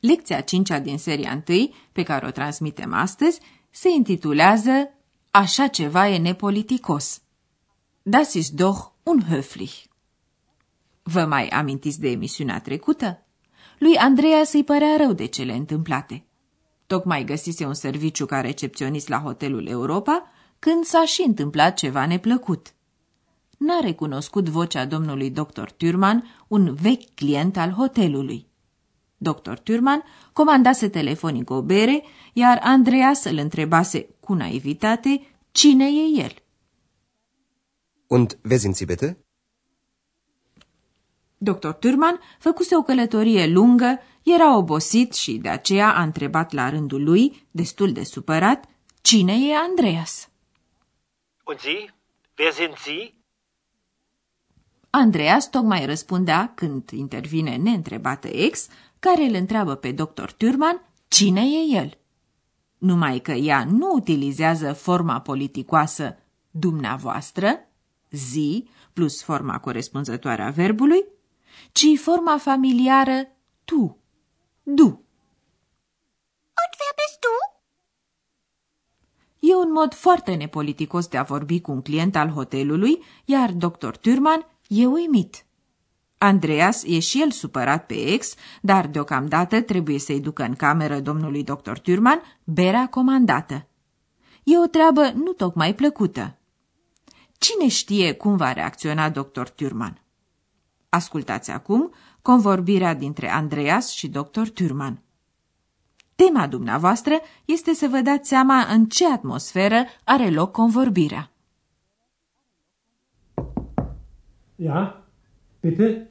Lecția 5 din seria 1, pe care o transmitem astăzi, se intitulează Așa ceva e nepoliticos. Das ist doch unhöflich. Vă mai amintiți de emisiunea trecută? Lui Andreea să-i părea rău de cele întâmplate. Tocmai găsise un serviciu ca recepționist la hotelul Europa când s-a și întâmplat ceva neplăcut. N-a recunoscut vocea domnului dr. Turman, un vechi client al hotelului. Dr. Turman comandase telefonic o bere, iar Andreas îl întrebase cu naivitate cine e el. Und wer sind Sie bitte? Dr. Turman făcuse o călătorie lungă, era obosit și de aceea a întrebat la rândul lui, destul de supărat, cine e Andreas. Und Sie? Wer sind Sie? Andreas tocmai răspundea, când intervine neîntrebată ex, care îl întreabă pe dr. Turman cine e el. Numai că ea nu utilizează forma politicoasă dumneavoastră, zi, plus forma corespunzătoare a verbului, ci forma familiară tu, du. Und wer bist du? E un mod foarte nepoliticos de a vorbi cu un client al hotelului, iar dr. Turman e uimit. Andreas e și el supărat pe ex, dar deocamdată trebuie să-i ducă în cameră domnului dr. Turman berea comandată. E o treabă nu tocmai plăcută. Cine știe cum va reacționa dr. Turman? Ascultați acum convorbirea dintre Andreas și dr. Turman. Tema dumneavoastră este să vă dați seama în ce atmosferă are loc convorbirea. Ja, bitte?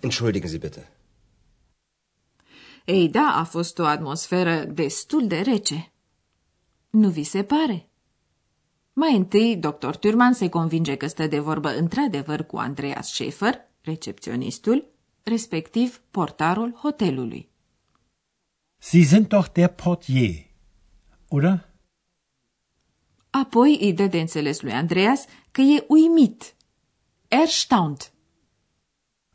Entschuldigen Sie bitte. Ei da, a fost o atmosferă destul de rece. Nu vi se pare? Mai întâi, dr. Turman se convinge că stă de vorbă într-adevăr cu Andreas Schaefer, recepționistul, respectiv portarul hotelului. Sie sind doch der Portier, oder? Apoi îi dă de înțeles lui Andreas că e uimit. Erstaunt.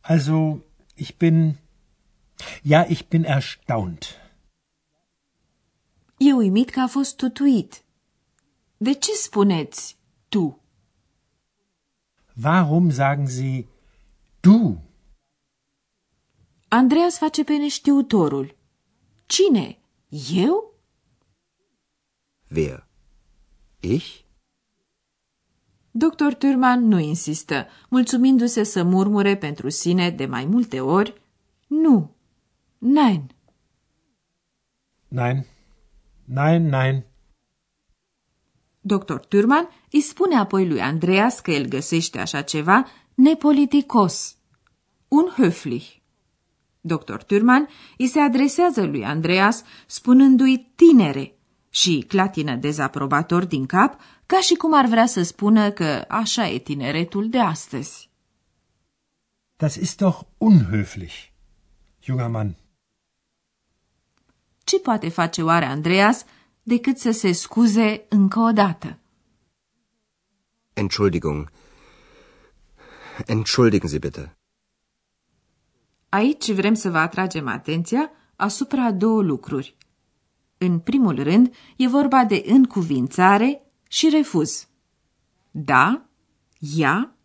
Also, ich bin. Ja, ich bin erstaunt. E uimit că a fost tutuit. De ce spuneți tu? Warum sagen Sie du? Andreas face pe neștiutorul. Cine? Eu? Wer? Ich? Dr. Turman nu insistă, mulțumindu-se să murmure pentru sine de mai multe ori Nu. Nein. Nein. Nein, nein. Dr. Turman îi spune apoi lui Andreas că el găsește așa ceva nepoliticos, unhöflich. Dr. Turman îi se adresează lui Andreas spunându-i tinere și clatină dezaprobator din cap, ca și cum ar vrea să spună că așa e tineretul de astăzi. Das ist doch unhöflich, junger Mann. Ce poate face oare Andreas decât să se scuze încă o dată? Entschuldigung. Entschuldigen Sie bitte. Aici vrem să vă atragem atenția asupra două lucruri. În primul rând, e vorba de încuvințare și refuz. Da, ea,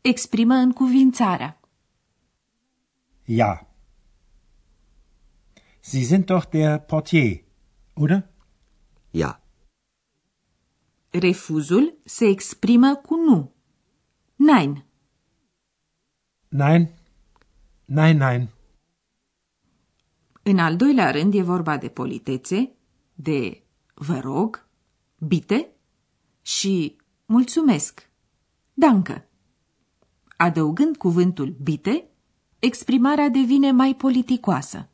exprimă încuvințarea. Ja. Sie sind doch der Portier, oder? Ja. Refuzul se exprimă cu nu. Nein. Nein. Nein, nein. În al doilea rând e vorba de politețe, de vă rog, bite și mulțumesc, dancă. Adăugând cuvântul bite, exprimarea devine mai politicoasă.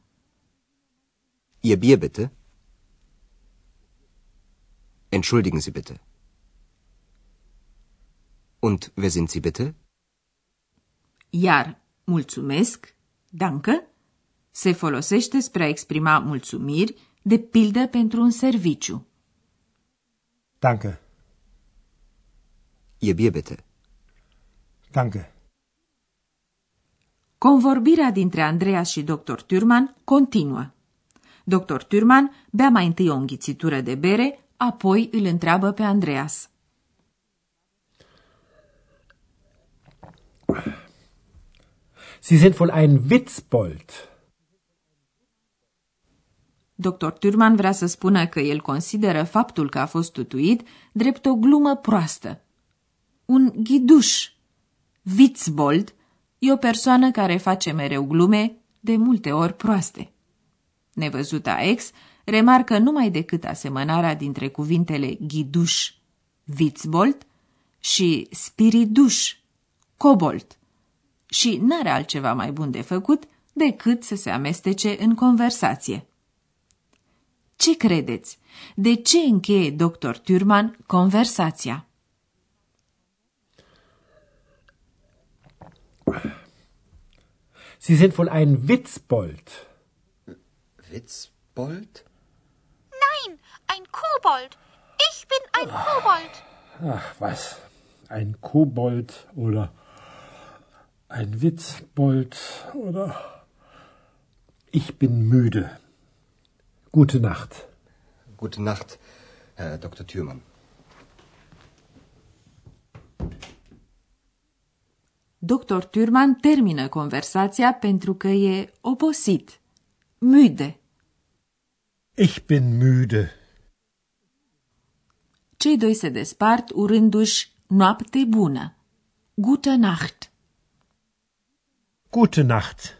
Ihr Bier bitte? Entschuldigen Sie bitte. Und wer sind Sie bitte? Iar mulțumesc, dancă, se folosește spre a exprima mulțumiri, de pildă pentru un serviciu. Danke. Ihr Bier bitte. Danke. Convorbirea dintre Andreas și dr. Turman continuă. Dr. Turman bea mai întâi o înghițitură de bere, apoi îl întreabă pe Andreas. Sie sind wohl ein Witzbold. Dr. Turman vrea să spună că el consideră faptul că a fost tutuit drept o glumă proastă. Un ghiduș. Witzbold e o persoană care face mereu glume, de multe ori proaste. Nevăzuta ex remarcă numai decât asemănarea dintre cuvintele ghiduș, Witzbold și spiriduș, cobolt, și n-are altceva mai bun de făcut decât să se amestece în conversație. Ce credeți? De ce încheie dr. Turman conversația? Sie sind wohl ein Witzbold. Witzbold? Nein, ein Kobold. Ich bin ein Kobold. Ach, was? Ein Kobold oder ein Witzbold oder... Ich bin müde. Gute Nacht. Gute Nacht, Herr Dr. Thürmann. Dr. Turman termină conversația pentru că e obosit, müde. Ich bin müde. Cei doi se despart urându-și noapte bună. Gute Nacht! Gute Nacht.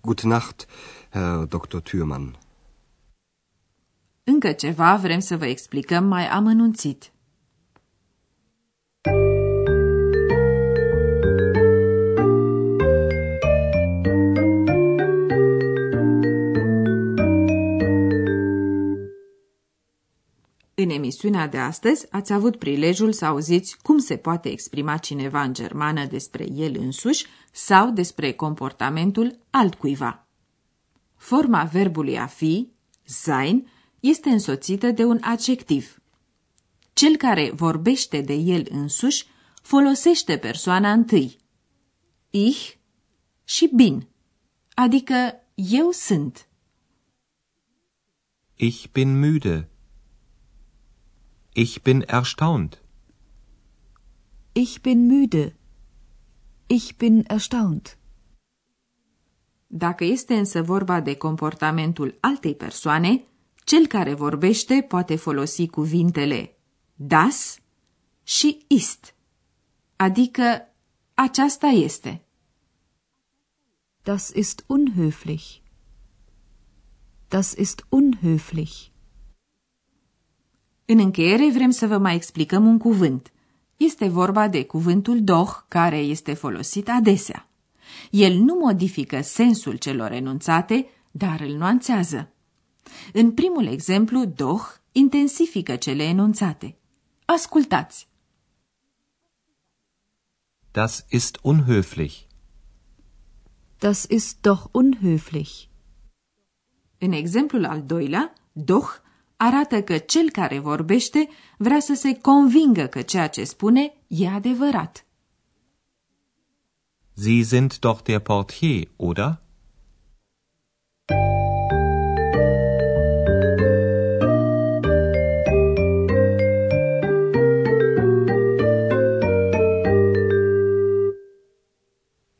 Gute Nacht, Herr Dr. Thürmann. Încă ceva vrem să vă explicăm mai amănunțit. În emisiunea de astăzi ați avut prilejul să auziți cum se poate exprima cineva în germană despre el însuși sau despre comportamentul altcuiva. Forma verbului a fi, sein, este însoțită de un adjectiv. Cel care vorbește de el însuși folosește persoana întâi. Ich și bin, adică eu sunt. Ich bin müde. Ich bin erstaunt. Ich bin müde. Ich bin erstaunt. Dacă este însă vorba de comportamentul altei persoane, cel care vorbește poate folosi cuvintele das și ist, adică aceasta este. Das ist unhöflich. Das ist unhöflich. În încheiere vrem să vă mai explicăm un cuvânt. Este vorba de cuvântul doch, care este folosit adesea. El nu modifică sensul celor enunțate, dar îl nuanțează. În primul exemplu, doch intensifică cele enunțate. Ascultați! Das ist unhöflich. Das ist doch unhöflich. În exemplul al doilea, doch arată că cel care vorbește vrea să se convingă că ceea ce spune e adevărat. Sie sind doch der Portier, oder?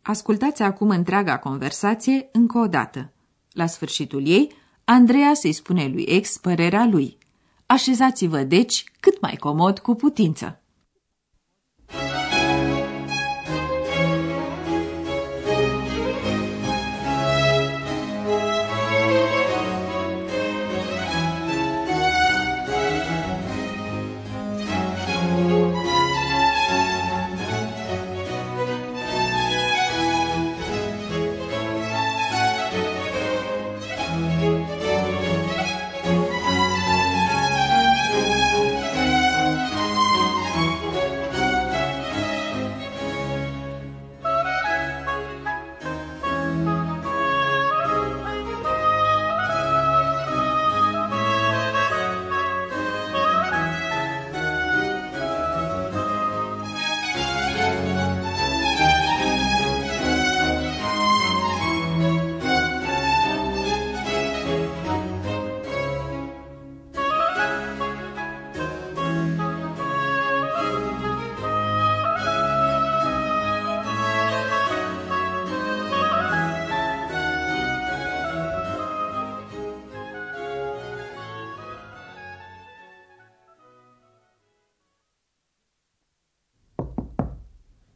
Ascultați acum întreaga conversație încă o dată. La sfârșitul ei, Andreea să-i spune lui ex părerea lui. Așezați-vă, deci, cât mai comod cu putință.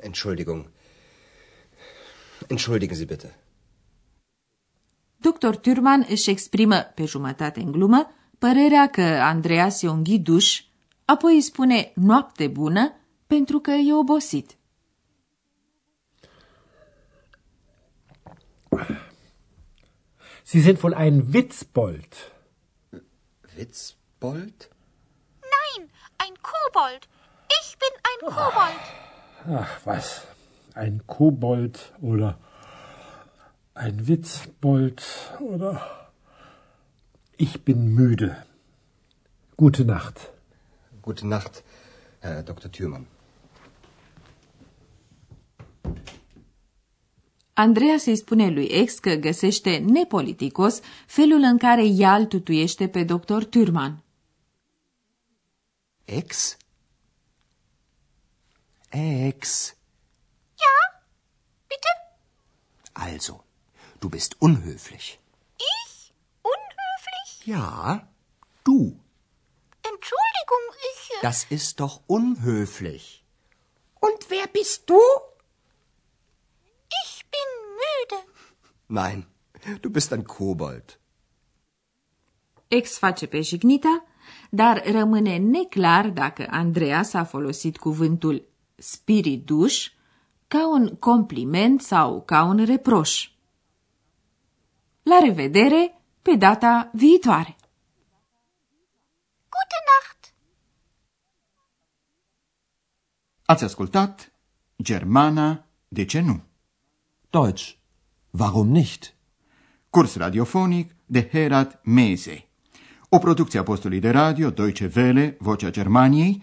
Entschuldigung. Entschuldigen Sie bitte. Dr. Turman își exprimă, pe jumătate în glumă, părerea că Andreas e un ghiduș, apoi îi spune noapte bună pentru că e obosit. Sie sind wohl ein Witzbold. Witzbold? Nein, ein Kobold. Ich bin ein Kobold. Ach, was? Ein Kobold oder ein Witzbold oder. Ich bin müde. Gute Nacht. Gute Nacht, Herr Dr. Thürmann. Andreea se spune lui ex că găsește nepoliticos felul în care ea îl tutuiește pe doctor Turman. Ex? Ex. Ja, bitte? Also, du bist unhöflich. Ich? Unhöflich? Ja, du. Entschuldigung, ich. äh, Das ist doch unhöflich. Und wer bist du? Ich bin müde. Nein, du bist ein Kobold. Ex face pe jignita, dar rămâne neclar dacă Andreea s-a folosit cuvântul spiriduș ca un compliment sau ca un reproș. La revedere pe data viitoare! Gute Nacht. Ați ascultat Germana, de ce nu? Deutsch. Warum nicht? Curs radiofonic de Herat Mese. O producție a postului de radio Deutsche Welle, Vocea Germaniei,